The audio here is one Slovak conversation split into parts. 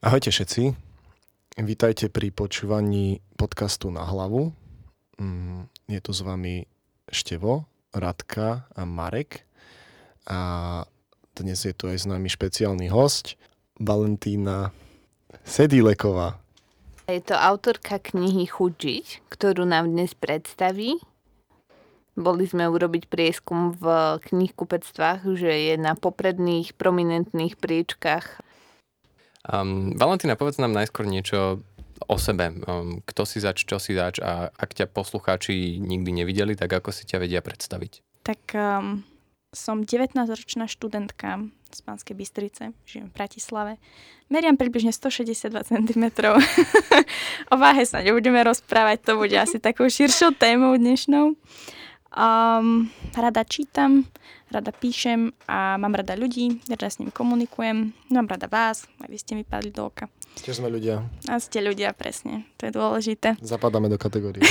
Ahojte všetci. Vítajte pri počúvaní podcastu Na hlavu. Mm, je tu s vami Števo, Radka a Marek. A dnes je tu aj s nami špeciálny host, Valentína Sedíleková. Je to autorka knihy Chudžiť, ktorú nám dnes predstaví. Boli sme urobiť prieskum v knihkupectvách, že je na popredných prominentných príčkach Um, Valentína, povedz nám najskôr niečo o sebe. Um, kto si zač, čo si zač a ak ťa poslucháči nikdy nevideli, tak ako si ťa vedia predstaviť? Tak um, som 19-ročná študentka z Pánskej Bystrice, žijem v Bratislave. Meriam približne 162 cm. o váhe sa nebudeme rozprávať, to bude asi takou širšou témou dnešnou. Um, rada čítam, rada píšem a mám rada ľudí, rada s nimi komunikujem. Mám rada vás, aj vy ste mi padli do oka. Tiež sme ľudia. A ste ľudia, presne. To je dôležité. Zapadáme do kategórie.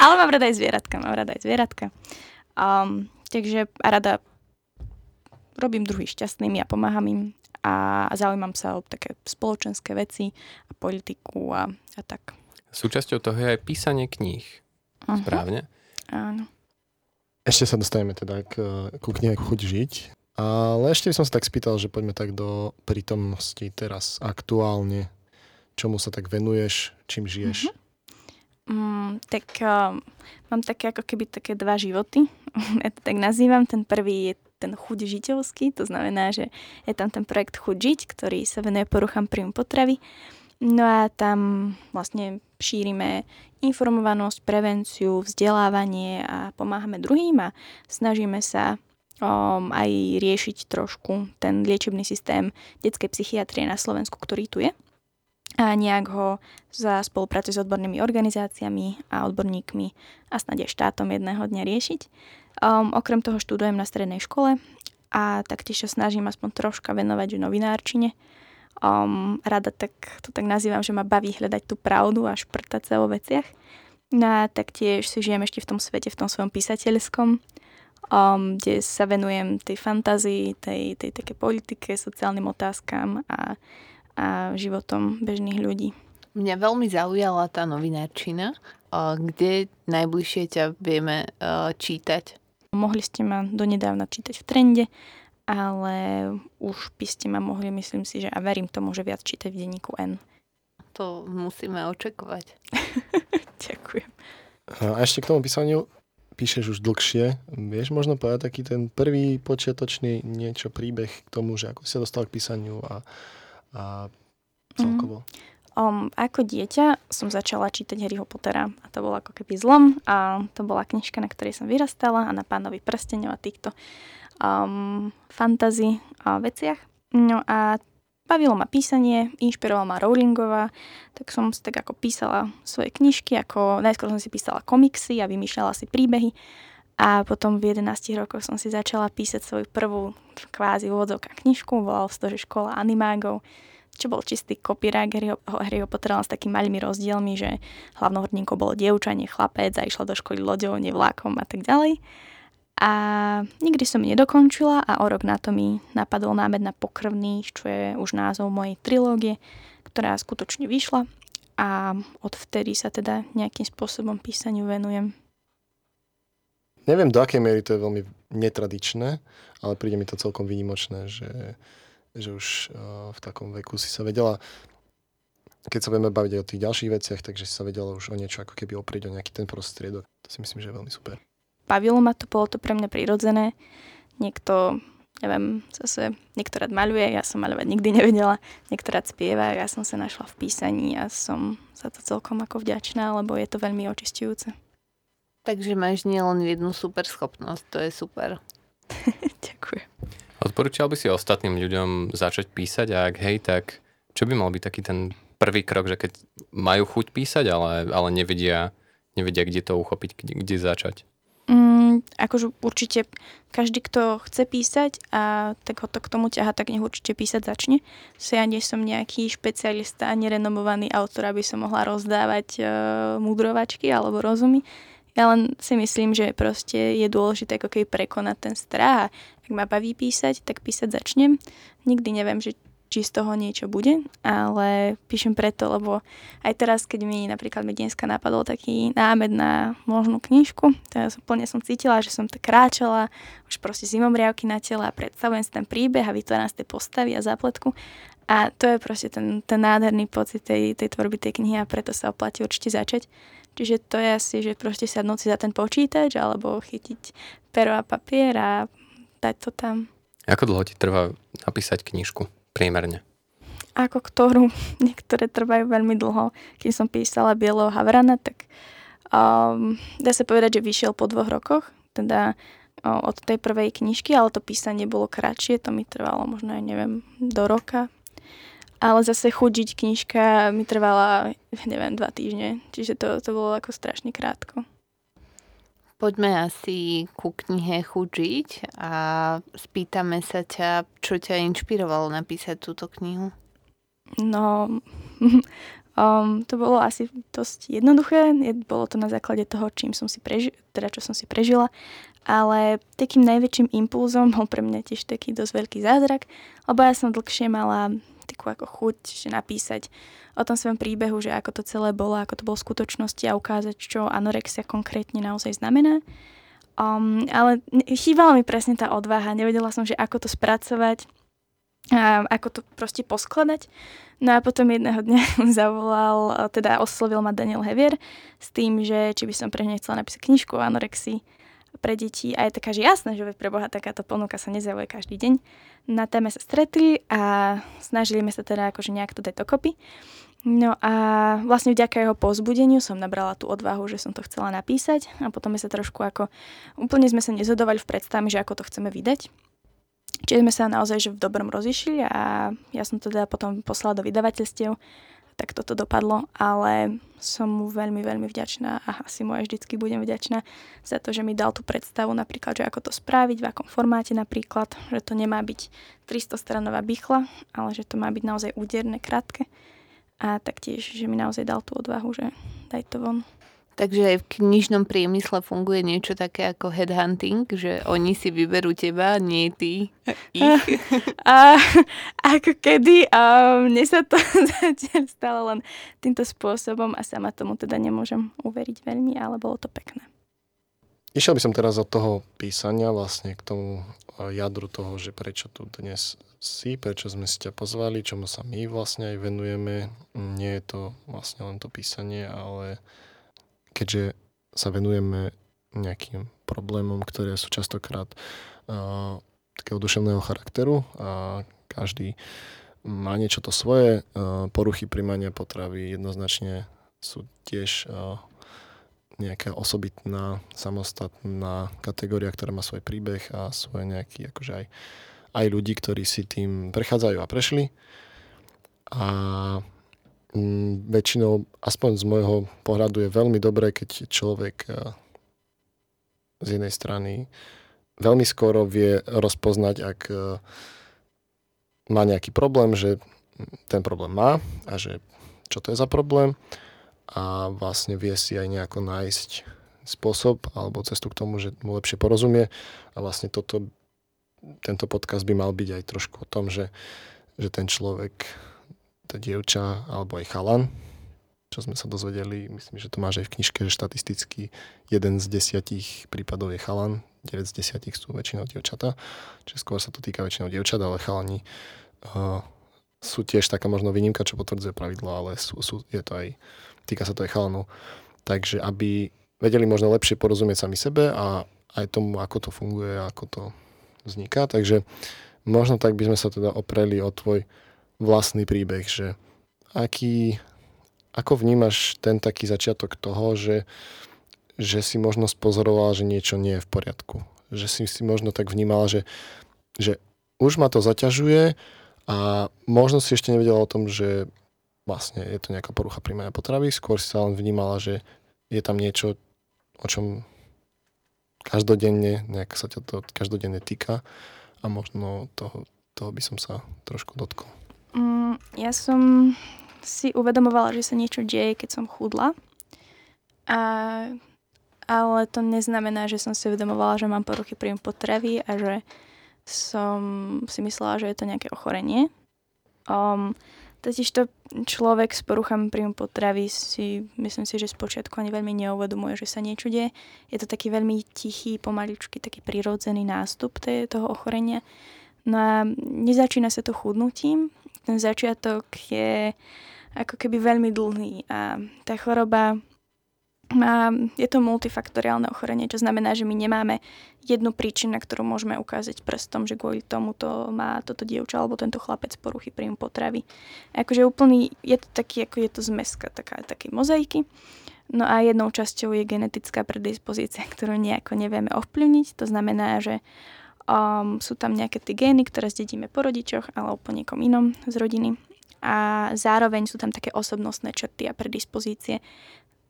Ale mám rada aj zvieratka, mám rada aj zvieratka. Um, takže rada robím druhý šťastnými a pomáham im a zaujímam sa o také spoločenské veci a politiku a, a tak. Súčasťou toho je aj písanie kníh. Uh-huh. Správne? Áno. Ešte sa dostaneme teda k, ku knihe Chuť žiť. Ale ešte by som sa tak spýtal, že poďme tak do prítomnosti teraz aktuálne. Čomu sa tak venuješ? Čím žiješ? Uh-huh. Mm, tak uh, mám také ako keby také dva životy. ja to tak nazývam. Ten prvý je ten chuť žiteľský, to znamená, že je tam ten projekt Chuť žiť, ktorý sa venuje poruchám príjmu potravy. No a tam vlastne šírime informovanosť, prevenciu, vzdelávanie a pomáhame druhým a snažíme sa um, aj riešiť trošku ten liečebný systém detskej psychiatrie na Slovensku, ktorý tu je a nejak ho za spoluprácu s odbornými organizáciami a odborníkmi a snad aj štátom jedného dňa riešiť. Um, okrem toho študujem na strednej škole a taktiež sa snažím aspoň troška venovať novinárčine, um, rada tak, to tak nazývam, že ma baví hľadať tú pravdu a šprtať sa o veciach. No a taktiež si žijem ešte v tom svete, v tom svojom písateľskom, um, kde sa venujem tej fantázii, tej, tej také politike, sociálnym otázkam a, a životom bežných ľudí. Mňa veľmi zaujala tá novinárčina, kde najbližšie ťa vieme čítať. Mohli ste ma donedávna čítať v Trende ale už by ste ma mohli, myslím si, že a verím tomu, že viac čítať v denníku N. To musíme očakovať. Ďakujem. A ešte k tomu písaniu píšeš už dlhšie. Vieš možno povedať taký ten prvý počiatočný niečo, príbeh k tomu, že ako si sa dostal k písaniu a, a celkovo? Mm. Um, ako dieťa som začala čítať Harryho Pottera a to bolo ako keby zlom a to bola knižka, na ktorej som vyrastala a na pánovi prstenov a týchto um, fantasy a veciach. No a bavilo ma písanie, inšpirovala ma Rowlingová, tak som si tak ako písala svoje knižky, ako najskôr som si písala komiksy a vymýšľala si príbehy a potom v 11 rokoch som si začala písať svoju prvú kvázi úvodzovka knižku, volal sa to, že škola animágov, čo bol čistý Harryho, Harryho Pottera s takými malými rozdielmi, že hlavnou hrdinkou bolo dievča, nie chlapec a išla do školy loďou, nie vlákom a tak ďalej. A nikdy som nedokončila a o rok na to mi napadol námed na Pokrvných, čo je už názov mojej trilógie, ktorá skutočne vyšla a odvtedy sa teda nejakým spôsobom písaniu venujem. Neviem, do akej miery to je veľmi netradičné, ale príde mi to celkom výnimočné, že, že už uh, v takom veku si sa vedela keď sa budeme baviť o tých ďalších veciach, takže si sa vedela už o niečo ako keby oprieť o nejaký ten prostriedok. To si myslím, že je veľmi super bavilo ma to, bolo to pre mňa prirodzené. Niekto, neviem, zase niekto rád maľuje, ja som maľovať nikdy nevedela, niekto rád spieva, ja som sa našla v písaní a som za to celkom ako vďačná, lebo je to veľmi očistujúce. Takže máš nielen jednu super schopnosť, to je super. Ďakujem. Odporúčal by si ostatným ľuďom začať písať a ak hej, tak čo by mal byť taký ten prvý krok, že keď majú chuť písať, ale, ale nevedia, nevedia, kde to uchopiť, kde, kde začať? Akože určite každý, kto chce písať a tak ho to k tomu ťaha, tak nech určite písať začne. So ja nie som nejaký špecialista a nerenomovaný autor, aby som mohla rozdávať uh, mudrovačky alebo rozumy. Ja len si myslím, že proste je dôležité ako keby prekonať ten strach ak ma baví písať, tak písať začnem. Nikdy neviem, že či z toho niečo bude, ale píšem preto, lebo aj teraz, keď mi napríklad mi dneska napadol taký námed na možnú knižku, tak som plne som cítila, že som tak kráčala, už proste zimom riavky na tele a predstavujem si ten príbeh a vytváram z tej postavy a zápletku a to je proste ten, ten nádherný pocit tej, tej tvorby tej knihy a preto sa oplatí určite začať. Čiže to je asi, že proste sadnúť si za ten počítač alebo chytiť pero a papier a dať to tam. Ako dlho ti trvá napísať knižku? Priemerne? Ako ktorú. Niektoré trvajú veľmi dlho. Keď som písala Bieleho Havrana, tak um, dá sa povedať, že vyšiel po dvoch rokoch. Teda um, od tej prvej knižky, ale to písanie bolo kratšie. To mi trvalo možno aj, neviem, do roka. Ale zase chudiť knižka mi trvala, neviem, dva týždne. Čiže to, to bolo ako strašne krátko. Poďme asi ku knihe Chučiť a spýtame sa ťa, čo ťa inšpirovalo napísať túto knihu. No, um, to bolo asi dosť jednoduché. Bolo to na základe toho, čím som si preži- teda čo som si prežila. Ale takým najväčším impulzom bol pre mňa tiež taký dosť veľký zázrak, lebo ja som dlhšie mala takú ako chuť, že napísať o tom svojom príbehu, že ako to celé bolo, ako to bolo v skutočnosti a ukázať, čo anorexia konkrétne naozaj znamená. Um, ale chýbala mi presne tá odvaha, nevedela som, že ako to spracovať, a ako to proste poskladať. No a potom jedného dňa zavolal, teda oslovil ma Daniel Hevier s tým, že či by som pre nechcela napísať knižku o anorexii pre deti a je taká, že jasné, že pre Boha takáto ponuka sa nezjavuje každý deň. Na téme sa stretli a snažili sme sa teda akože nejak to dať dokopy. No a vlastne vďaka jeho pozbudeniu som nabrala tú odvahu, že som to chcela napísať a potom sme sa trošku ako, úplne sme sa nezhodovali v predstavme, že ako to chceme vydať. Čiže sme sa naozaj že v dobrom rozišli a ja som to teda potom poslala do vydavateľstiev tak toto dopadlo, ale som mu veľmi, veľmi vďačná a asi mu aj vždycky budem vďačná za to, že mi dal tú predstavu napríklad, že ako to spraviť, v akom formáte napríklad, že to nemá byť 300 stranová bychla, ale že to má byť naozaj úderné, krátke a taktiež, že mi naozaj dal tú odvahu, že daj to von. Takže aj v knižnom priemysle funguje niečo také ako headhunting, že oni si vyberú teba, nie ty ich. A, ako kedy, a mne sa to zatiaľ stalo len týmto spôsobom a sama tomu teda nemôžem uveriť veľmi, ale bolo to pekné. Išiel by som teraz od toho písania vlastne k tomu jadru toho, že prečo tu dnes si, prečo sme si ťa pozvali, čomu sa my vlastne aj venujeme. Nie je to vlastne len to písanie, ale keďže sa venujeme nejakým problémom, ktoré sú častokrát uh, takého duševného charakteru a každý má niečo to svoje. Uh, poruchy príjmania potravy jednoznačne sú tiež uh, nejaká osobitná, samostatná kategória, ktorá má svoj príbeh a svoj nejaký, akože aj, aj ľudí, ktorí si tým prechádzajú a prešli. A m, väčšinou, aspoň z môjho pohľadu, je veľmi dobré, keď človek a, z jednej strany veľmi skoro vie rozpoznať, ak a, má nejaký problém, že ten problém má a že čo to je za problém. A vlastne vie si aj nejako nájsť spôsob alebo cestu k tomu, že mu lepšie porozumie. A vlastne toto, tento podcast by mal byť aj trošku o tom, že, že ten človek tá dievča alebo aj chalan, čo sme sa dozvedeli, myslím, že to máš aj v knižke, že štatisticky jeden z desiatich prípadov je chalan, 9 z desiatich sú väčšinou dievčata, čiže skôr sa to týka väčšinou dievčat, ale chalani uh, sú tiež taká možno výnimka, čo potvrdzuje pravidlo, ale sú, sú, je to aj, týka sa to aj chalanov. Takže aby vedeli možno lepšie porozumieť sami sebe a aj tomu, ako to funguje, ako to vzniká. Takže možno tak by sme sa teda opreli o tvoj vlastný príbeh, že aký, ako vnímaš ten taký začiatok toho, že, že si možno spozoroval, že niečo nie je v poriadku. Že si si možno tak vnímal, že, že už ma to zaťažuje a možno si ešte nevedela o tom, že vlastne je to nejaká porucha príjmania potravy, skôr si sa len vnímala, že je tam niečo, o čom každodenne, nejak sa ťa to každodenne týka a možno toho, toho by som sa trošku dotkol. Mm, ja som si uvedomovala, že sa niečo deje, keď som chudla. A, ale to neznamená, že som si uvedomovala, že mám poruchy príjmu potravy a že som si myslela, že je to nejaké ochorenie. Um, totiž to človek s poruchami príjmu potravy si, myslím si, že spočiatku ani veľmi neuvedomuje, že sa niečo deje. Je to taký veľmi tichý, pomaličký, taký prirodzený nástup toho ochorenia. No a nezačína sa to chudnutím. Ten začiatok je ako keby veľmi dlhý a tá choroba má, je to multifaktoriálne ochorenie, čo znamená, že my nemáme jednu príčinu, na ktorú môžeme ukázať prstom, že kvôli tomu to má toto dievča alebo tento chlapec poruchy príjmu potravy. Akože úplný, je to taký, ako je to zmeska taká, také mozaiky. No a jednou časťou je genetická predispozícia, ktorú nejako nevieme ovplyvniť. To znamená, že um, sú tam nejaké tie gény, ktoré zdedíme po rodičoch alebo po niekom inom z rodiny. A zároveň sú tam také osobnostné črty a predispozície,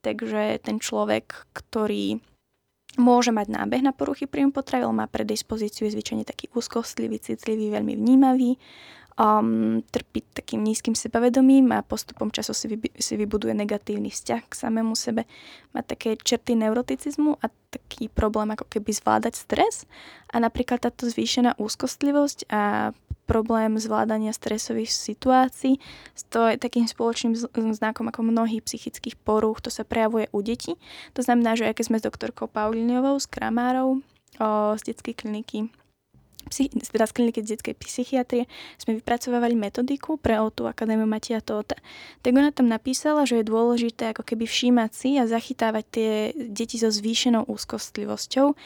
Takže ten človek, ktorý môže mať nábeh na poruchy príjmu potravy, ale má predispozíciu, je zvyčajne taký úzkostlivý, citlivý, veľmi vnímavý, um, trpí takým nízkym sebavedomím a postupom času si, vy, si vybuduje negatívny vzťah k samému sebe. Má také črty neuroticizmu a taký problém ako keby zvládať stres. A napríklad táto zvýšená úzkostlivosť a problém zvládania stresových situácií. To je takým spoločným znakom ako mnohých psychických porúch. To sa prejavuje u detí. To znamená, že aj keď sme s doktorkou Paulíniovou z Kramárov o, z detskej kliniky teda z kliniky detskej psychiatrie sme vypracovali metodiku pre OTU Akadémiu Matia Tóta. Tak ona tam napísala, že je dôležité ako keby všímať si a zachytávať tie deti so zvýšenou úzkostlivosťou.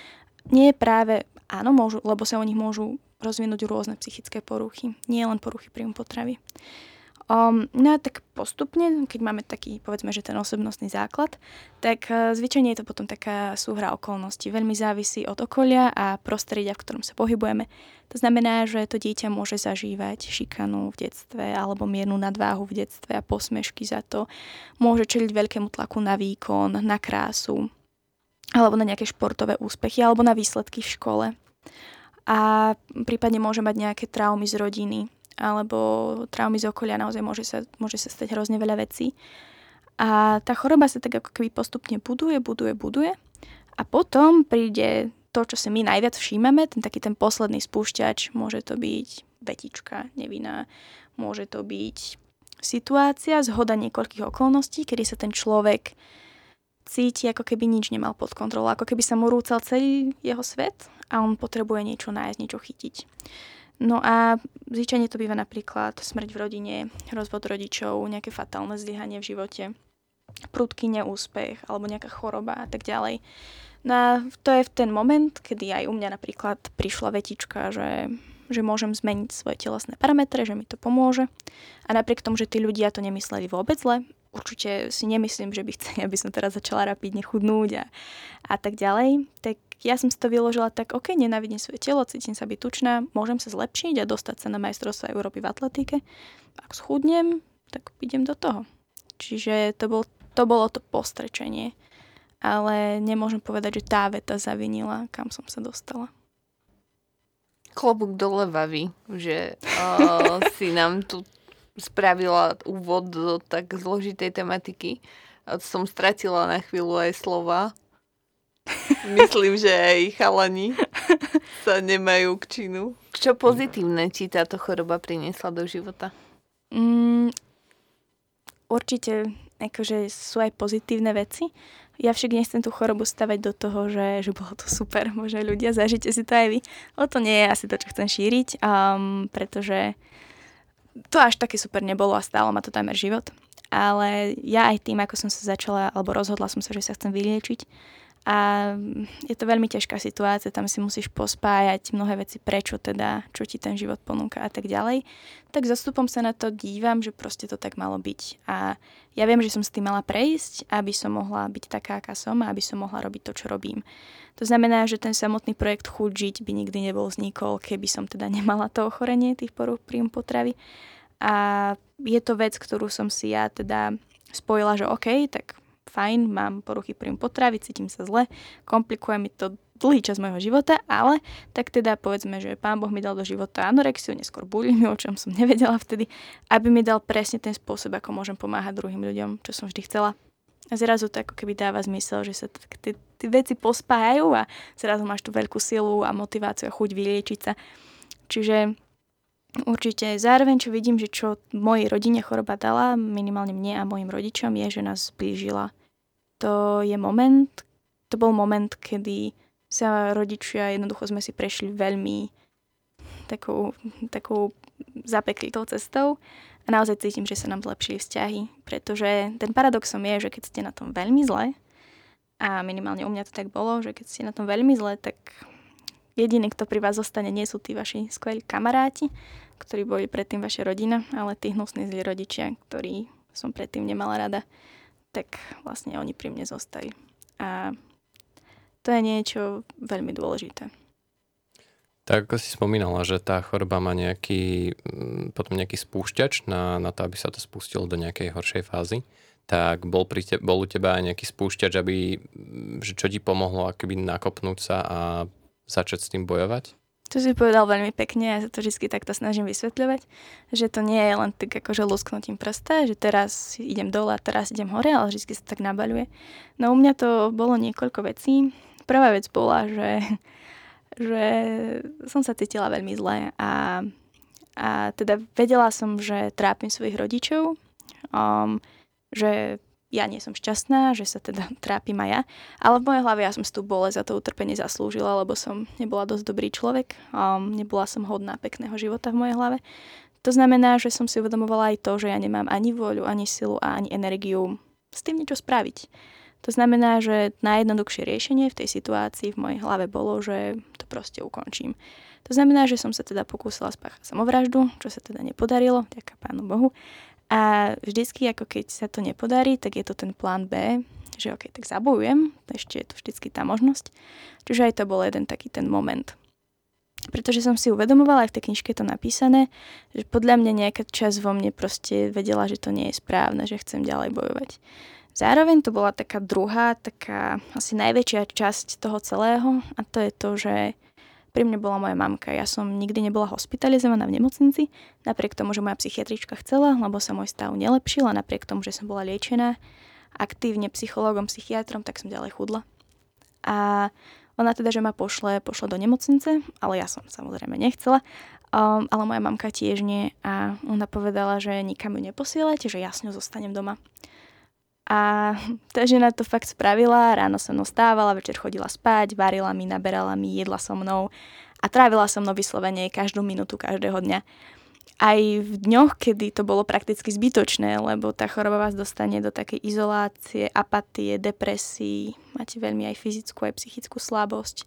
Nie je práve, áno, môžu, lebo sa o nich môžu rozvinúť rôzne psychické poruchy, nie len poruchy príjmu potravy. Um, no a tak postupne, keď máme taký, povedzme, že ten osobnostný základ, tak uh, zvyčajne je to potom taká súhra okolností. Veľmi závisí od okolia a prostredia, v ktorom sa pohybujeme. To znamená, že to dieťa môže zažívať šikanu v detstve alebo miernu nadváhu v detstve a posmešky za to. Môže čeliť veľkému tlaku na výkon, na krásu alebo na nejaké športové úspechy alebo na výsledky v škole a prípadne môže mať nejaké traumy z rodiny alebo traumy z okolia, naozaj môže sa, môže sa stať hrozne veľa vecí. A tá choroba sa tak ako keby postupne buduje, buduje, buduje a potom príde to, čo si my najviac všímame, ten taký ten posledný spúšťač, môže to byť vetička nevinná, môže to byť situácia, zhoda niekoľkých okolností, kedy sa ten človek cíti, ako keby nič nemal pod kontrolou, ako keby sa mu rúcal celý jeho svet a on potrebuje niečo nájsť, niečo chytiť. No a zvyčajne to býva napríklad smrť v rodine, rozvod rodičov, nejaké fatálne zlyhanie v živote, prudký neúspech alebo nejaká choroba a tak ďalej. No a to je v ten moment, kedy aj u mňa napríklad prišla vetička, že, že môžem zmeniť svoje telesné parametre, že mi to pomôže. A napriek tomu, že tí ľudia to nemysleli vôbec zle, určite si nemyslím, že by chceli, aby som teraz začala rapidne chudnúť a, a tak ďalej, tak ja som si to vyložila tak, ok, nenávidím svoje telo, cítim sa byť tučná, môžem sa zlepšiť a dostať sa na majstrovstvo Európy v atletike. Ak schudnem, tak idem do toho. Čiže to, bol, to bolo to postrečenie. Ale nemôžem povedať, že tá veta zavinila, kam som sa dostala. Klobúk dole Vavi, že uh, si nám tu spravila úvod do tak zložitej tematiky. Som stratila na chvíľu aj slova Myslím, že aj chalani sa nemajú k činu. Čo pozitívne ti táto choroba priniesla do života? Mm, určite akože sú aj pozitívne veci. Ja však nechcem tú chorobu stavať do toho, že, že bolo to super, možno ľudia, zažite si to aj vy. O to nie je asi to, čo chcem šíriť, um, pretože to až také super nebolo a stálo ma to tamer život. Ale ja aj tým, ako som sa začala, alebo rozhodla som sa, že sa chcem vyliečiť, a je to veľmi ťažká situácia, tam si musíš pospájať mnohé veci, prečo teda, čo ti ten život ponúka a tak ďalej. Tak zastupom sa na to dívam, že proste to tak malo byť. A ja viem, že som s tým mala prejsť, aby som mohla byť taká, aká som a aby som mohla robiť to, čo robím. To znamená, že ten samotný projekt Chuť žiť by nikdy nebol vznikol, keby som teda nemala to ochorenie tých porúch príjmu potravy. A je to vec, ktorú som si ja teda spojila, že OK, tak fajn, mám poruchy príjmu potravy, cítim sa zle, komplikuje mi to dlhý čas môjho života, ale tak teda povedzme, že pán Boh mi dal do života anorexiu, neskôr bulimiu, o čom som nevedela vtedy, aby mi dal presne ten spôsob, ako môžem pomáhať druhým ľuďom, čo som vždy chcela. A zrazu to ako keby dáva zmysel, že sa tie veci pospájajú a zrazu máš tú veľkú silu a motiváciu a chuť vyliečiť sa. Čiže Určite. Zároveň, čo vidím, že čo mojej rodine choroba dala, minimálne mne a mojim rodičom, je, že nás zblížila. To je moment, to bol moment, kedy sa rodičia, jednoducho sme si prešli veľmi takou, takou zapeklitou cestou a naozaj cítim, že sa nám zlepšili vzťahy, pretože ten paradoxom je, že keď ste na tom veľmi zle, a minimálne u mňa to tak bolo, že keď ste na tom veľmi zle, tak jediný, kto pri vás zostane, nie sú tí vaši skvelí kamaráti, ktorí boli predtým vaša rodina, ale tí hnusní zlí rodičia, ktorí som predtým nemala rada, tak vlastne oni pri mne zostali. A to je niečo veľmi dôležité. Tak ako si spomínala, že tá choroba má nejaký, mm, potom nejaký spúšťač na, na to, aby sa to spustilo do nejakej horšej fázy, tak bol, pri te, bol u teba aj nejaký spúšťač, aby, mm, že čo ti pomohlo akoby nakopnúť sa a začať s tým bojovať? To si povedal veľmi pekne, ja sa to vždy takto snažím vysvetľovať, že to nie je len tak akože lusknutím prsta, že teraz idem dole a teraz idem hore, ale vždy sa tak nabaľuje. No u mňa to bolo niekoľko vecí. Prvá vec bola, že, že som sa cítila veľmi zle a, a teda vedela som, že trápim svojich rodičov, um, že ja nie som šťastná, že sa teda trápim aj ja, ale v mojej hlave ja som si tú bolesť a to utrpenie zaslúžila, lebo som nebola dosť dobrý človek, um, nebola som hodná pekného života v mojej hlave. To znamená, že som si uvedomovala aj to, že ja nemám ani voľu, ani silu a ani energiu s tým niečo spraviť. To znamená, že najjednoduchšie riešenie v tej situácii v mojej hlave bolo, že to proste ukončím. To znamená, že som sa teda pokúsila spáchať samovraždu, čo sa teda nepodarilo, ďaká pánu Bohu. A vždycky, ako keď sa to nepodarí, tak je to ten plán B, že ok, tak zabojujem, ešte je tu vždycky tá možnosť. Čiže aj to bol jeden taký ten moment. Pretože som si uvedomovala, aj v tej knižke je to napísané, že podľa mňa nejaká časť vo mne proste vedela, že to nie je správne, že chcem ďalej bojovať. Zároveň to bola taká druhá, taká asi najväčšia časť toho celého a to je to, že pri mne bola moja mamka. Ja som nikdy nebola hospitalizovaná v nemocnici, napriek tomu, že moja psychiatrička chcela, lebo sa môj stav nelepšil a napriek tomu, že som bola liečená aktívne psychológom, psychiatrom, tak som ďalej chudla. A ona teda, že ma pošle, pošle do nemocnice, ale ja som samozrejme nechcela. Um, ale moja mamka tiež nie a ona povedala, že nikam ju neposielate, že ja s ňou zostanem doma. A tá žena to fakt spravila, ráno sa mnou stávala, večer chodila spať, varila mi, naberala mi, jedla so mnou a trávila so mnou vyslovene každú minútu každého dňa. Aj v dňoch, kedy to bolo prakticky zbytočné, lebo tá choroba vás dostane do takej izolácie, apatie, depresii, máte veľmi aj fyzickú, aj psychickú slabosť,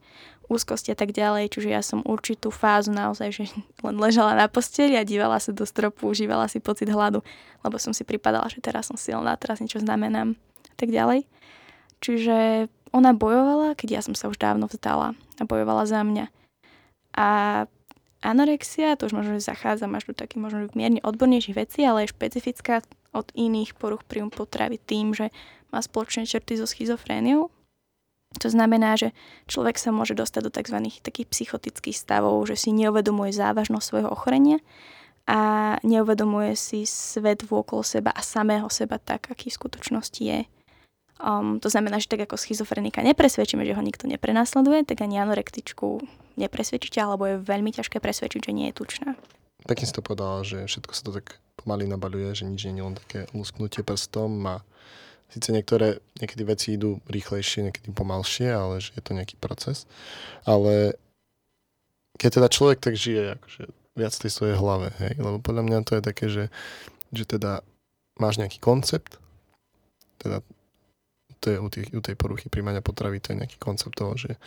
úzkosti a tak ďalej. Čiže ja som určitú fázu naozaj, že len ležala na posteli a dívala sa do stropu, užívala si pocit hladu, lebo som si pripadala, že teraz som silná, teraz niečo znamenám a tak ďalej. Čiže ona bojovala, keď ja som sa už dávno vzdala a bojovala za mňa. A anorexia, to už možno zachádzam až do takých možno mierne odbornejších vecí, ale je špecifická od iných poruch príjmu potravy tým, že má spoločné črty so schizofréniou, to znamená, že človek sa môže dostať do tzv. takých psychotických stavov, že si neuvedomuje závažnosť svojho ochorenia a neuvedomuje si svet vôkolo seba a samého seba tak, aký v skutočnosti je. Um, to znamená, že tak ako schizofrenika nepresvedčíme, že ho nikto neprenasleduje, tak ani anorektičku nepresvedčíte, alebo je veľmi ťažké presvedčiť, že nie je tučná. Pekne si to povedala, že všetko sa to tak pomaly nabaľuje, že nič nie je len také lusknutie prstom a Sice niektoré, niekedy veci idú rýchlejšie, niekedy pomalšie, ale že je to nejaký proces. Ale keď teda človek tak žije akože viac tej svojej hlave, hej, lebo podľa mňa to je také, že, že teda máš nejaký koncept, teda to je u, tých, u tej poruchy príjmania potravy, to je nejaký koncept toho, že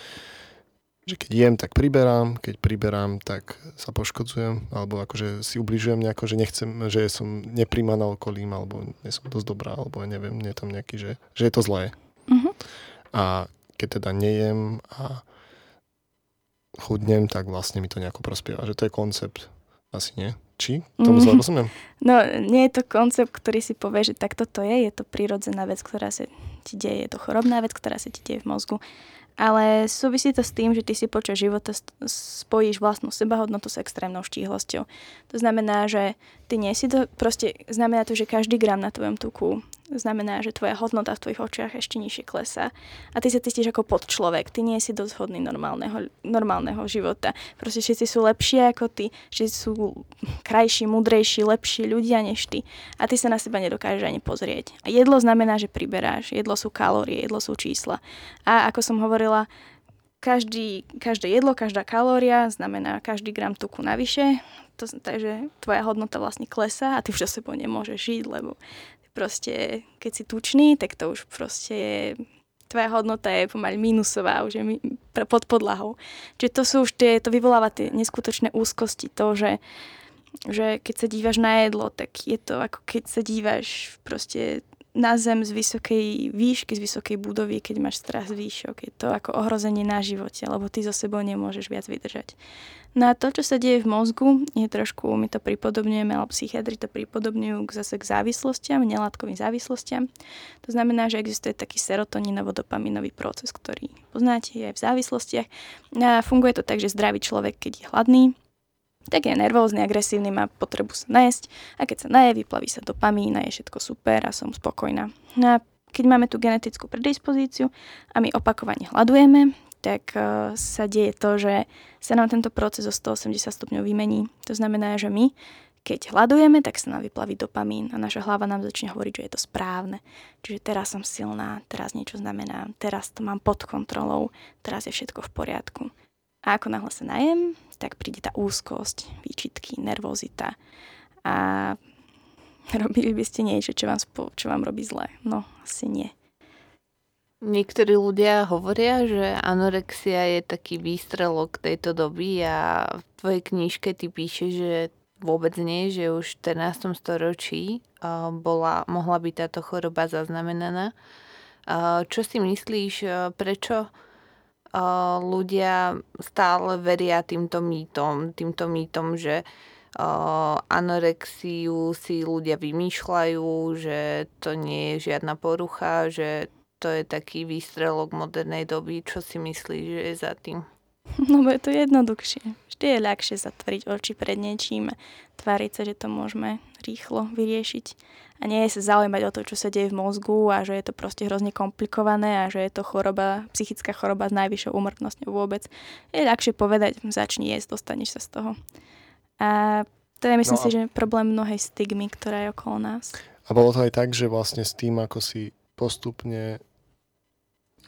že keď jem, tak priberám, keď priberám, tak sa poškodzujem, alebo akože si ubližujem nejako, že nechcem, že som nepríjmaná okolím, alebo nie som dosť dobrá, alebo neviem, nie je tam nejaký, že, že je to zlé. Uh-huh. A keď teda nejem a chudnem, tak vlastne mi to nejako prospieva. Že to je koncept. Asi nie. Či? Tomu zle rozumiem? No, nie je to koncept, ktorý si povie, že takto to je. Je to prírodzená vec, ktorá sa ti deje. Je to chorobná vec, ktorá sa ti deje v mozgu ale súvisí to s tým, že ty si počas života spojíš vlastnú sebahodnotu s extrémnou štíhlosťou. To znamená, že ty nie si to, proste znamená to, že každý gram na tvojom tuku znamená, že tvoja hodnota v tvojich očiach ešte nižšie klesá. A ty sa cítiš ako podčlovek, ty nie si dosť hodný normálneho, normálneho života. Proste všetci sú lepšie ako ty, všetci sú krajší, mudrejší, lepší ľudia než ty. A ty sa na seba nedokážeš ani pozrieť. A jedlo znamená, že priberáš. Jedlo sú kalórie, jedlo sú čísla. A ako som hovorila, každý, každé jedlo, každá kalória znamená každý gram tuku navyše, to, takže tvoja hodnota vlastne klesá a ty už za sebou nemôžeš žiť, lebo proste, keď si tučný, tak to už proste je, tvoja hodnota je pomaly minusová, už je mi, pod podlahou. Čiže to sú už tie, to vyvoláva tie neskutočné úzkosti, to, že, že keď sa dívaš na jedlo, tak je to ako keď sa dívaš proste na zem z vysokej výšky, z vysokej budovy, keď máš strach z výšok. Je to ako ohrozenie na živote, lebo ty so sebou nemôžeš viac vydržať. No a to, čo sa deje v mozgu, je trošku, my to pripodobňujeme, alebo psychiatri to pripodobňujú k zase k závislostiam, nelátkovým závislostiam. To znamená, že existuje taký serotoninovo-dopaminový proces, ktorý poznáte aj v závislostiach. A funguje to tak, že zdravý človek, keď je hladný, tak je nervózny, agresívny, má potrebu sa najesť a keď sa naje, vyplaví sa dopamín a je všetko super a som spokojná. No a keď máme tú genetickú predispozíciu a my opakovane hľadujeme, tak uh, sa deje to, že sa nám tento proces o 180 stupňov vymení. To znamená, že my, keď hľadujeme, tak sa nám vyplaví dopamín a naša hlava nám začne hovoriť, že je to správne. Čiže teraz som silná, teraz niečo znamená, teraz to mám pod kontrolou, teraz je všetko v poriadku. A ako náhle sa najem, tak príde tá úzkosť, výčitky, nervozita a robili by ste niečo, čo vám, spo, čo vám robí zle. No, asi nie. Niektorí ľudia hovoria, že anorexia je taký výstrelok tejto doby a v tvojej knižke ty píše, že vôbec nie, že už v 14. storočí bola, mohla byť táto choroba zaznamenaná. Čo si myslíš, prečo ľudia stále veria týmto mýtom, týmto mýtom, že anorexiu si ľudia vymýšľajú, že to nie je žiadna porucha, že to je taký výstrelok modernej doby. Čo si myslíš, že je za tým? No bo je to jednoduchšie. Vždy je ľahšie zatvoriť oči pred niečím, tváriť sa, že to môžeme rýchlo vyriešiť a nie sa zaujímať o to, čo sa deje v mozgu a že je to proste hrozne komplikované a že je to choroba, psychická choroba s najvyššou úmrtnosťou vôbec. Je ľahšie povedať, začni jesť, dostaneš sa z toho. A to je myslím no a... si, že problém mnohej stigmy, ktorá je okolo nás. A bolo to aj tak, že vlastne s tým, ako si postupne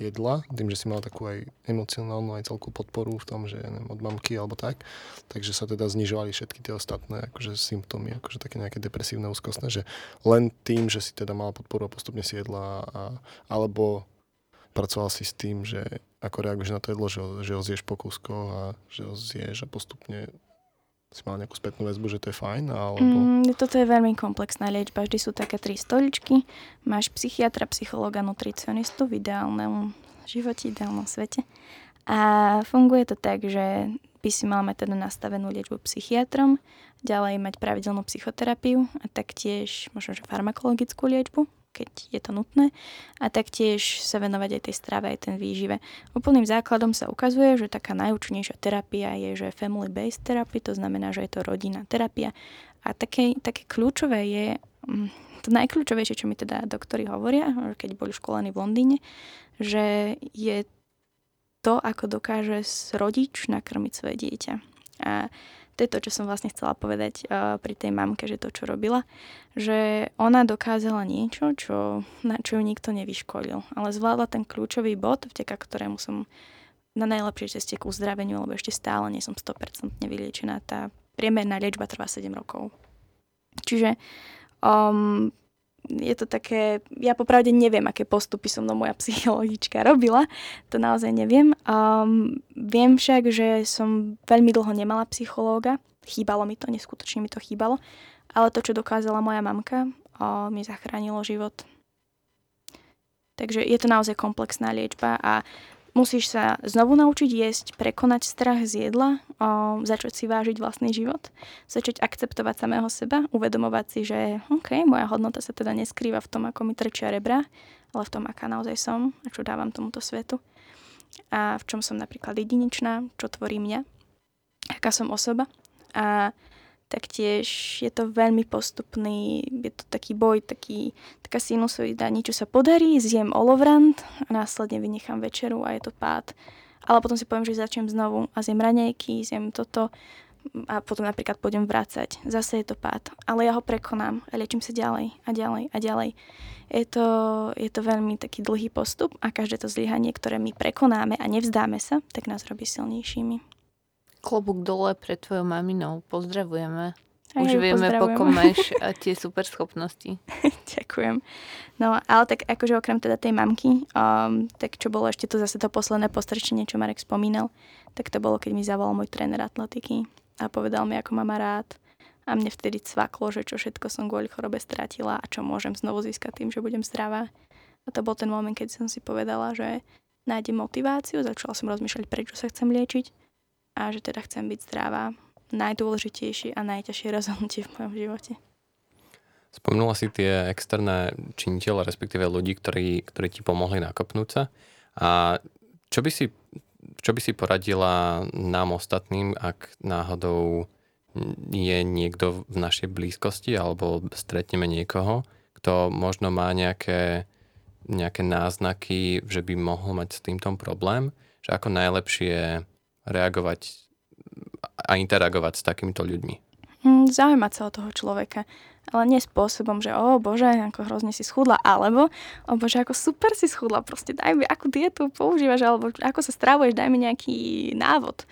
jedla, tým, že si mal takú aj emocionálnu, aj celkú podporu v tom, že neviem, od mamky alebo tak, takže sa teda znižovali všetky tie ostatné akože symptómy, akože také nejaké depresívne, úzkostné, že len tým, že si teda mal podporu a postupne si jedla a, alebo pracoval si s tým, že ako reaguješ na to jedlo, že ho, že ho zješ po kúskoch a že ho zješ a postupne si mal nejakú spätnú väzbu, že to je fajn? Alebo... Mm, toto je veľmi komplexná liečba. Vždy sú také tri stoličky. Máš psychiatra, psychologa, nutricionistu v ideálnom živote, ideálnom svete. A funguje to tak, že by si mal mať teda nastavenú liečbu psychiatrom, ďalej mať pravidelnú psychoterapiu a taktiež možno, že farmakologickú liečbu, keď je to nutné. A taktiež sa venovať aj tej strave, aj ten výžive. Úplným základom sa ukazuje, že taká najúčinnejšia terapia je, že family-based therapy, to znamená, že je to rodinná terapia. A také, také kľúčové je, mm, to najkľúčovejšie, čo mi teda doktori hovoria, keď boli školení v Londýne, že je to, ako dokáže rodič nakrmiť svoje dieťa. A to je to, čo som vlastne chcela povedať uh, pri tej mamke, že to, čo robila, že ona dokázala niečo, čo, na čo ju nikto nevyškolil, ale zvládla ten kľúčový bod, vďaka ktorému som na najlepšej ceste k uzdraveniu, lebo ešte stále nie som 100% vyliečená. Tá priemerná liečba trvá 7 rokov. Čiže um, je to také, ja popravde neviem, aké postupy som mnou moja psychologička robila, to naozaj neviem. Um, viem však, že som veľmi dlho nemala psychológa, chýbalo mi to, neskutočne mi to chýbalo, ale to, čo dokázala moja mamka, uh, mi zachránilo život. Takže je to naozaj komplexná liečba a Musíš sa znovu naučiť jesť, prekonať strach z jedla, o, začať si vážiť vlastný život, začať akceptovať samého seba, uvedomovať si, že OK, moja hodnota sa teda neskrýva v tom, ako mi trčia rebra, ale v tom, aká naozaj som a čo dávam tomuto svetu. A v čom som napríklad jedinečná, čo tvorí mňa, aká som osoba. A taktiež je to veľmi postupný, je to taký boj, taký, taká sinusoida, niečo sa podarí, zjem olovrant a následne vynechám večeru a je to pád. Ale potom si poviem, že začnem znovu a zjem raňajky, zjem toto a potom napríklad pôjdem vrácať. Zase je to pád. Ale ja ho prekonám a liečím sa ďalej a ďalej a ďalej. Je to, je to veľmi taký dlhý postup a každé to zlyhanie, ktoré my prekonáme a nevzdáme sa, tak nás robí silnejšími. Klobúk dole pred tvojou maminou. Pozdravujeme. Aj Už vieme, pokom máš tie super schopnosti. Ďakujem. No, ale tak akože okrem teda tej mamky, um, tak čo bolo ešte to zase to posledné postrčenie, čo Marek spomínal, tak to bolo, keď mi zavolal môj tréner atletiky a povedal mi, ako ma má rád. A mne vtedy cvaklo, že čo všetko som kvôli chorobe stratila a čo môžem znovu získať tým, že budem zdravá. A to bol ten moment, keď som si povedala, že nájdem motiváciu, začala som rozmýšľať, prečo sa chcem liečiť a že teda chcem byť zdravá najdôležitejšie a najťažšie rozhodnutie v mojom živote. Spomnula si tie externé činiteľe, respektíve ľudí, ktorí, ktorí ti pomohli nakopnúť sa. A čo by, si, čo by si poradila nám ostatným, ak náhodou je niekto v našej blízkosti alebo stretneme niekoho, kto možno má nejaké, nejaké náznaky, že by mohol mať s týmto problém, že ako najlepšie reagovať a interagovať s takýmito ľuďmi? Hm, zaujímať sa o toho človeka. Ale nie spôsobom, že o bože, ako hrozne si schudla, alebo o bože, ako super si schudla, proste daj mi, akú dietu používaš, alebo ako sa stravuješ, daj mi nejaký návod.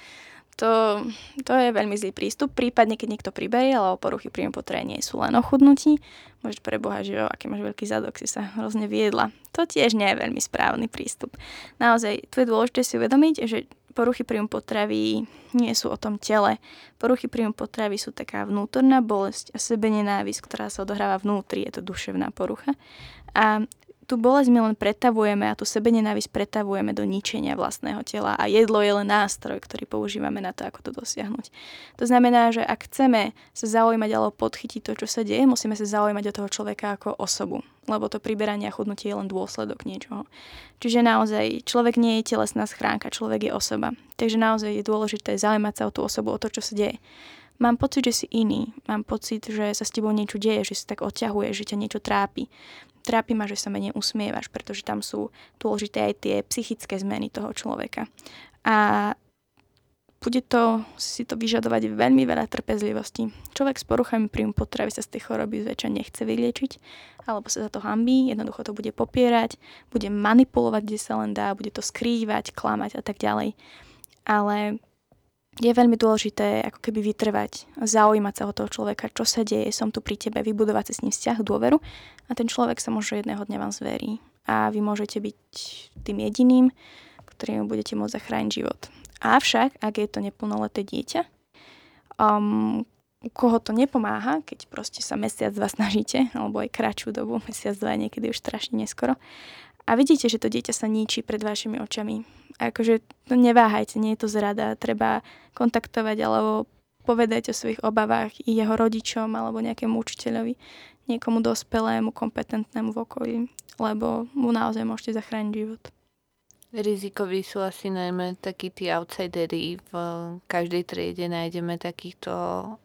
To, to je veľmi zlý prístup. Prípadne, keď niekto priberie, alebo poruchy príjmu potreby nie sú len o chudnutí. Môžeš prebohať, že jo, aký máš veľký zadok, si sa hrozne viedla. To tiež nie je veľmi správny prístup. Naozaj, tu je dôležité si uvedomiť, že poruchy príjmu potravy nie sú o tom tele. Poruchy príjmu potravy sú taká vnútorná bolesť a sebenenávisť, ktorá sa odohráva vnútri, je to duševná porucha. A tú bolesť my len pretavujeme a tú sebenenávisť pretavujeme do ničenia vlastného tela a jedlo je len nástroj, ktorý používame na to, ako to dosiahnuť. To znamená, že ak chceme sa zaujímať alebo podchytiť to, čo sa deje, musíme sa zaujímať o toho človeka ako osobu lebo to priberanie a chudnutie je len dôsledok niečoho. Čiže naozaj človek nie je telesná schránka, človek je osoba. Takže naozaj je dôležité zaujímať sa o tú osobu, o to, čo sa deje. Mám pocit, že si iný. Mám pocit, že sa s tebou niečo deje, že sa tak odťahuje, že ťa niečo trápi. Trápi ma, že sa menej usmievaš, pretože tam sú dôležité aj tie psychické zmeny toho človeka. A bude to si to vyžadovať veľmi veľa trpezlivosti. Človek s poruchami príjmu potravy sa z tej choroby zväčša nechce vyliečiť, alebo sa za to hambí, jednoducho to bude popierať, bude manipulovať, kde sa len dá, bude to skrývať, klamať a tak ďalej. Ale je veľmi dôležité ako keby vytrvať, zaujímať sa o toho človeka, čo sa deje, som tu pri tebe, vybudovať si s ním vzťah, dôveru. A ten človek sa možno jedného dňa vám zverí. A vy môžete byť tým jediným, ktorým budete môcť zachrániť život. Avšak, ak je to neplnoleté dieťa, um, koho to nepomáha, keď proste sa mesiac, dva snažíte, alebo aj kratšiu dobu, mesiac, dva, niekedy už strašne neskoro, a vidíte, že to dieťa sa ničí pred vašimi očami. A akože to neváhajte, nie je to zrada, treba kontaktovať alebo povedať o svojich obavách i jeho rodičom alebo nejakému učiteľovi, niekomu dospelému, kompetentnému v okolí, lebo mu naozaj môžete zachrániť život. Rizikoví sú asi najmä takí tí outsidery. V každej triede nájdeme takýchto o,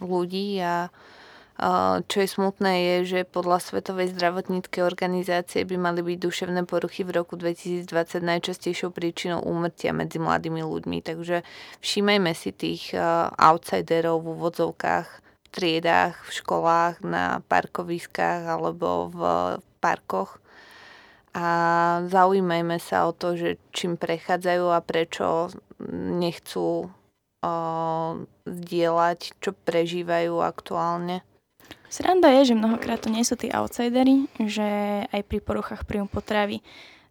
ľudí a čo je smutné je, že podľa Svetovej zdravotníckej organizácie by mali byť duševné poruchy v roku 2020 najčastejšou príčinou úmrtia medzi mladými ľuďmi. Takže všímajme si tých o, outsiderov v úvodzovkách v triedách, v školách, na parkoviskách alebo v parkoch a zaujímajme sa o to, že čím prechádzajú a prečo nechcú o, zdieľať, čo prežívajú aktuálne. Sranda je, že mnohokrát to nie sú tí outsidery, že aj pri poruchách príjmu potravy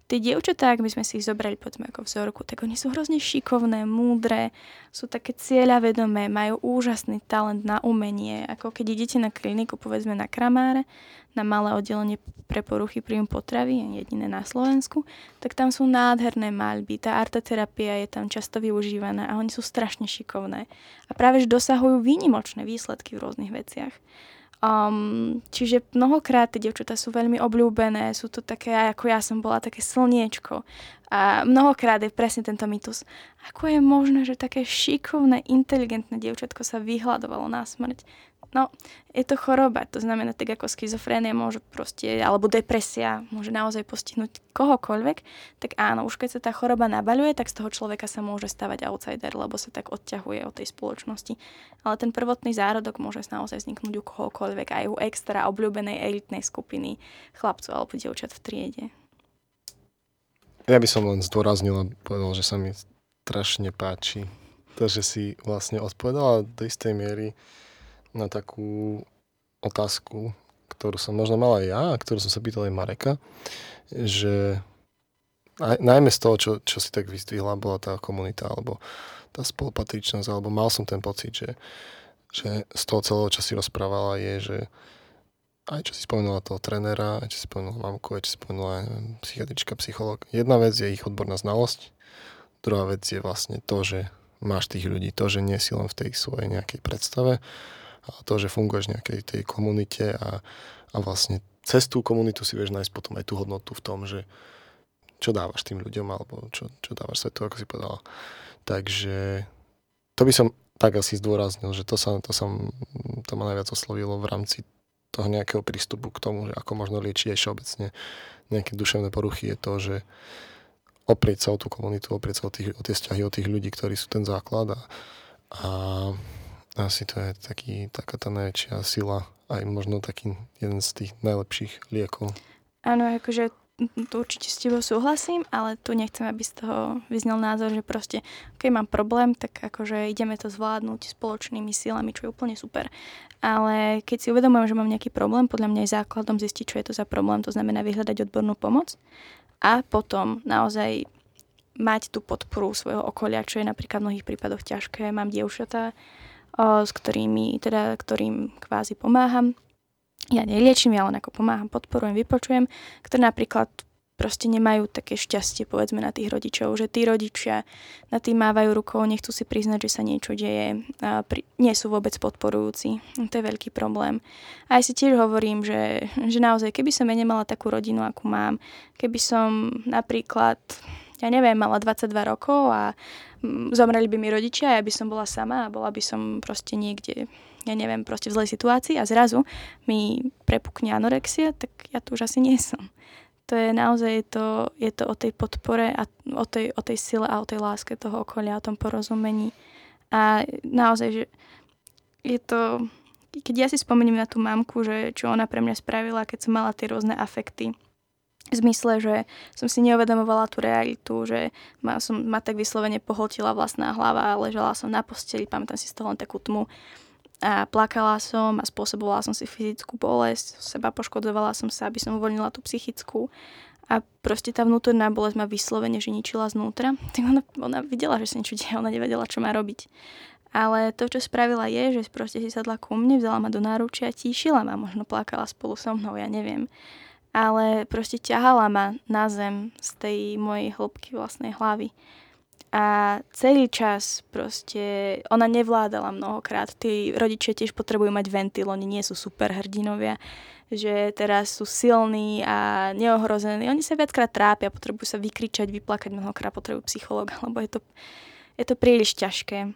tie dievčatá, ak by sme si ich zobrali poďme ako vzorku, tak oni sú hrozne šikovné, múdre, sú také cieľavedomé, majú úžasný talent na umenie. Ako keď idete na kliniku, povedzme na Kramáre, na malé oddelenie pre poruchy príjmu potravy, jediné na Slovensku, tak tam sú nádherné maľby, tá arteterapia je tam často využívaná a oni sú strašne šikovné. A práve že dosahujú výnimočné výsledky v rôznych veciach. Um, čiže mnohokrát tie devčatá sú veľmi obľúbené, sú to také, ako ja som bola, také slniečko. A mnohokrát je presne tento mýtus. Ako je možné, že také šikovné, inteligentné dievčatko sa vyhľadovalo na smrť? No, je to choroba, to znamená, tak ako schizofrénia môže proste, alebo depresia môže naozaj postihnúť kohokoľvek, tak áno, už keď sa tá choroba nabaľuje, tak z toho človeka sa môže stavať outsider, lebo sa tak odťahuje od tej spoločnosti. Ale ten prvotný zárodok môže naozaj vzniknúť u kohokoľvek, aj u extra obľúbenej elitnej skupiny chlapcov alebo dievčat v triede. Ja by som len zdôraznil a povedal, že sa mi strašne páči to, že si vlastne odpovedala do istej miery na takú otázku, ktorú som možno mal aj ja a ktorú som sa pýtal aj Mareka, že aj, najmä z toho, čo, čo si tak vyzdvihla, bola tá komunita alebo tá spolupatričnosť, alebo mal som ten pocit, že, že z toho celého, čo si rozprávala, je, že aj čo si spomenula toho trénera, aj čo si spomenula mamku, aj čo si spomenula psychiatrička, psychológ. Jedna vec je ich odborná znalosť, druhá vec je vlastne to, že máš tých ľudí, to, že nie si len v tej svojej nejakej predstave, a to, že funguješ v nejakej tej komunite a, a vlastne cez tú komunitu si vieš nájsť potom aj tú hodnotu v tom, že čo dávaš tým ľuďom alebo čo, čo dávaš svetu, ako si povedala. Takže to by som tak asi zdôraznil, že to sa, to sa to ma najviac oslovilo v rámci toho nejakého prístupu k tomu, že ako možno liečiť aj všeobecne nejaké duševné poruchy je to, že oprieť sa o tú komunitu, oprieť sa o, tých, o tie vzťahy, o tých ľudí, ktorí sú ten základ a, a asi to je taký, taká tá najväčšia sila, aj možno taký jeden z tých najlepších liekov. Áno, akože tu určite s tebou súhlasím, ale tu nechcem, aby z toho vyznel názor, že proste, keď mám problém, tak akože ideme to zvládnuť spoločnými silami, čo je úplne super. Ale keď si uvedomujem, že mám nejaký problém, podľa mňa je základom zistiť, čo je to za problém, to znamená vyhľadať odbornú pomoc a potom naozaj mať tú podporu svojho okolia, čo je napríklad v mnohých prípadoch ťažké. Mám dievčatá, s ktorými, teda, ktorým kvázi pomáham. Ja neliečím, ja len ako pomáham, podporujem, vypočujem, ktoré napríklad proste nemajú také šťastie, povedzme, na tých rodičov, že tí rodičia na tým mávajú rukou, nechcú si priznať, že sa niečo deje, a pri, nie sú vôbec podporujúci. To je veľký problém. A aj si tiež hovorím, že, že naozaj, keby som ja nemala takú rodinu, akú mám, keby som napríklad ja neviem, mala 22 rokov a zomreli by mi rodičia, ja by som bola sama a bola by som proste niekde, ja neviem, proste v zlej situácii a zrazu mi prepukne anorexia, tak ja tu už asi nie som. To je naozaj, je to, je to o tej podpore a o tej, o tej sile a o tej láske toho okolia, o tom porozumení. A naozaj, že je to, keď ja si spomeniem na tú mamku, že čo ona pre mňa spravila, keď som mala tie rôzne afekty, v zmysle, že som si neuvedomovala tú realitu, že ma, som, ma tak vyslovene pohltila vlastná hlava, ležala som na posteli, pamätám si z toho len takú tmu. A plakala som a spôsobovala som si fyzickú bolesť, seba poškodovala som sa, aby som uvoľnila tú psychickú. A proste tá vnútorná bolesť ma vyslovene, že ničila znútra, tak ona, ona videla, že sa niečo deje, ona nevedela, čo má robiť. Ale to, čo spravila je, že proste si sadla ku mne, vzala ma do náručia, tíšila ma, možno plakala spolu so mnou, ja neviem ale proste ťahala ma na zem z tej mojej hĺbky vlastnej hlavy. A celý čas proste ona nevládala mnohokrát. Tí rodičia tiež potrebujú mať ventil, oni nie sú super hrdinovia, že teraz sú silní a neohrození. Oni sa viackrát trápia, potrebujú sa vykričať, vyplakať, mnohokrát potrebujú psychológa, lebo je to, je to príliš ťažké.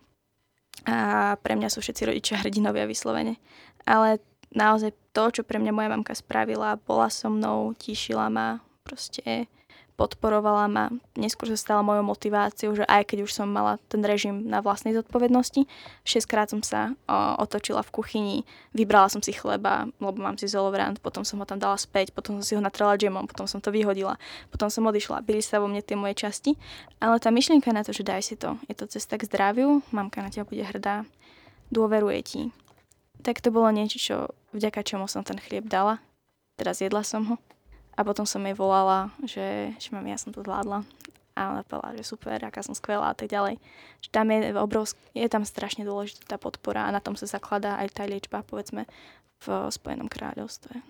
A pre mňa sú všetci rodičia hrdinovia vyslovene. Ale naozaj to, čo pre mňa moja mamka spravila, bola so mnou, tíšila ma, proste podporovala ma. Neskôr sa stala mojou motiváciou, že aj keď už som mala ten režim na vlastnej zodpovednosti, šestkrát som sa o, otočila v kuchyni, vybrala som si chleba, lebo mám si zolovrant, potom som ho tam dala späť, potom som si ho natrela džemom, potom som to vyhodila, potom som odišla, byli sa vo mne tie moje časti. Ale tá myšlienka na to, že daj si to, je to cesta k zdraviu, mamka na teba bude hrdá, dôveruje ti, tak to bolo niečo, čo, vďaka čomu som ten chlieb dala. Teraz jedla som ho. A potom som jej volala, že, že mám, ja som to zvládla. A ona povedala, že super, aká som skvelá a tak ďalej. Že tam je, obrovsk- je tam strašne dôležitá tá podpora a na tom sa zakladá aj tá liečba, povedzme, v Spojenom kráľovstve.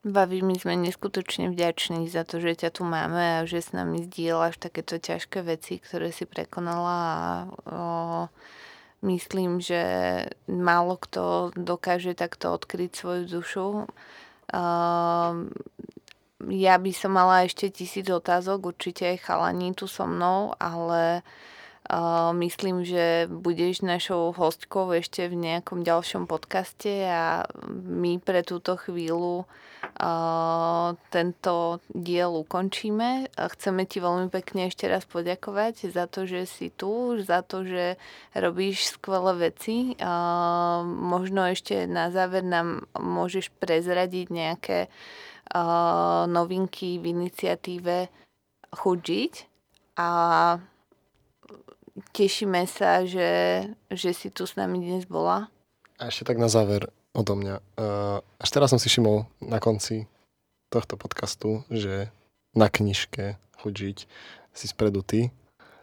Baví, my sme neskutočne vďační za to, že ťa tu máme a že s nami zdieľaš takéto ťažké veci, ktoré si prekonala a o, myslím, že málo kto dokáže takto odkryť svoju dušu. Uh, ja by som mala ešte tisíc otázok, určite aj chalani tu so mnou, ale uh, myslím, že budeš našou hostkou ešte v nejakom ďalšom podcaste a my pre túto chvíľu tento diel ukončíme. Chceme ti veľmi pekne ešte raz poďakovať za to, že si tu, za to, že robíš skvelé veci. Možno ešte na záver nám môžeš prezradiť nejaké novinky v iniciatíve Chuť a tešíme sa, že, že si tu s nami dnes bola. A ešte tak na záver, odo mňa. Uh, až teraz som si všimol na konci tohto podcastu, že na knižke Chuť žiť si spredu ty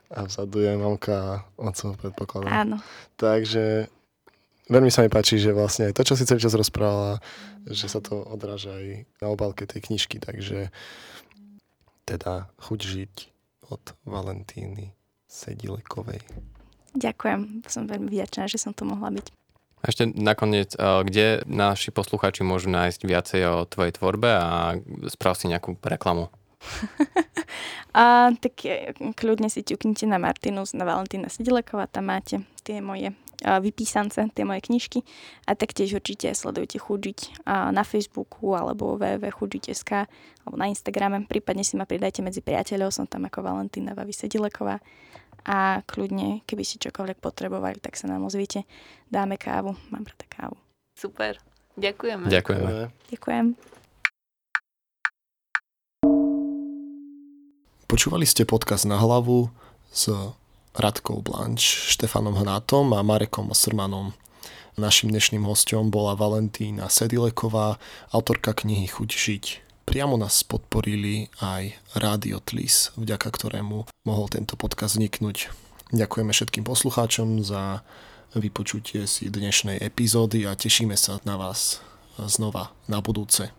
a vzadu je mamka a oco, predpokladám. Áno. Takže veľmi sa mi páči, že vlastne to, čo si celý čas rozprávala, že sa to odráža aj na obálke tej knižky, takže teda Chuť žiť od Valentíny Sedilekovej. Ďakujem, som veľmi vďačná, že som tu mohla byť. Ešte nakoniec, eh, kde naši posluchači môžu nájsť viacej o tvojej tvorbe a sprav si nejakú reklamu? a, tak kľudne si ťuknite na Martinus, na Valentína Sidilekova, tam máte tie moje vypísance, tie moje knižky. A taktiež určite sledujte Chudžiť na Facebooku alebo www.chudžiť.sk alebo na Instagrame, prípadne si ma pridajte medzi priateľov, som tam ako Valentína Vavi Sedileková a kľudne, keby si čokoľvek potrebovali, tak sa nám ozvite. Dáme kávu, mám rada kávu. Super, ďakujeme. Ďakujeme. Ďakujem. Počúvali ste podcast na hlavu s Radkou Blanč, Štefanom Hnátom a Marekom Srmanom. Našim dnešným hostom bola Valentína Sedileková, autorka knihy Chuť žiť. Priamo nás podporili aj Radio Tlis, vďaka ktorému mohol tento podcast vzniknúť. Ďakujeme všetkým poslucháčom za vypočutie si dnešnej epizódy a tešíme sa na vás znova na budúce.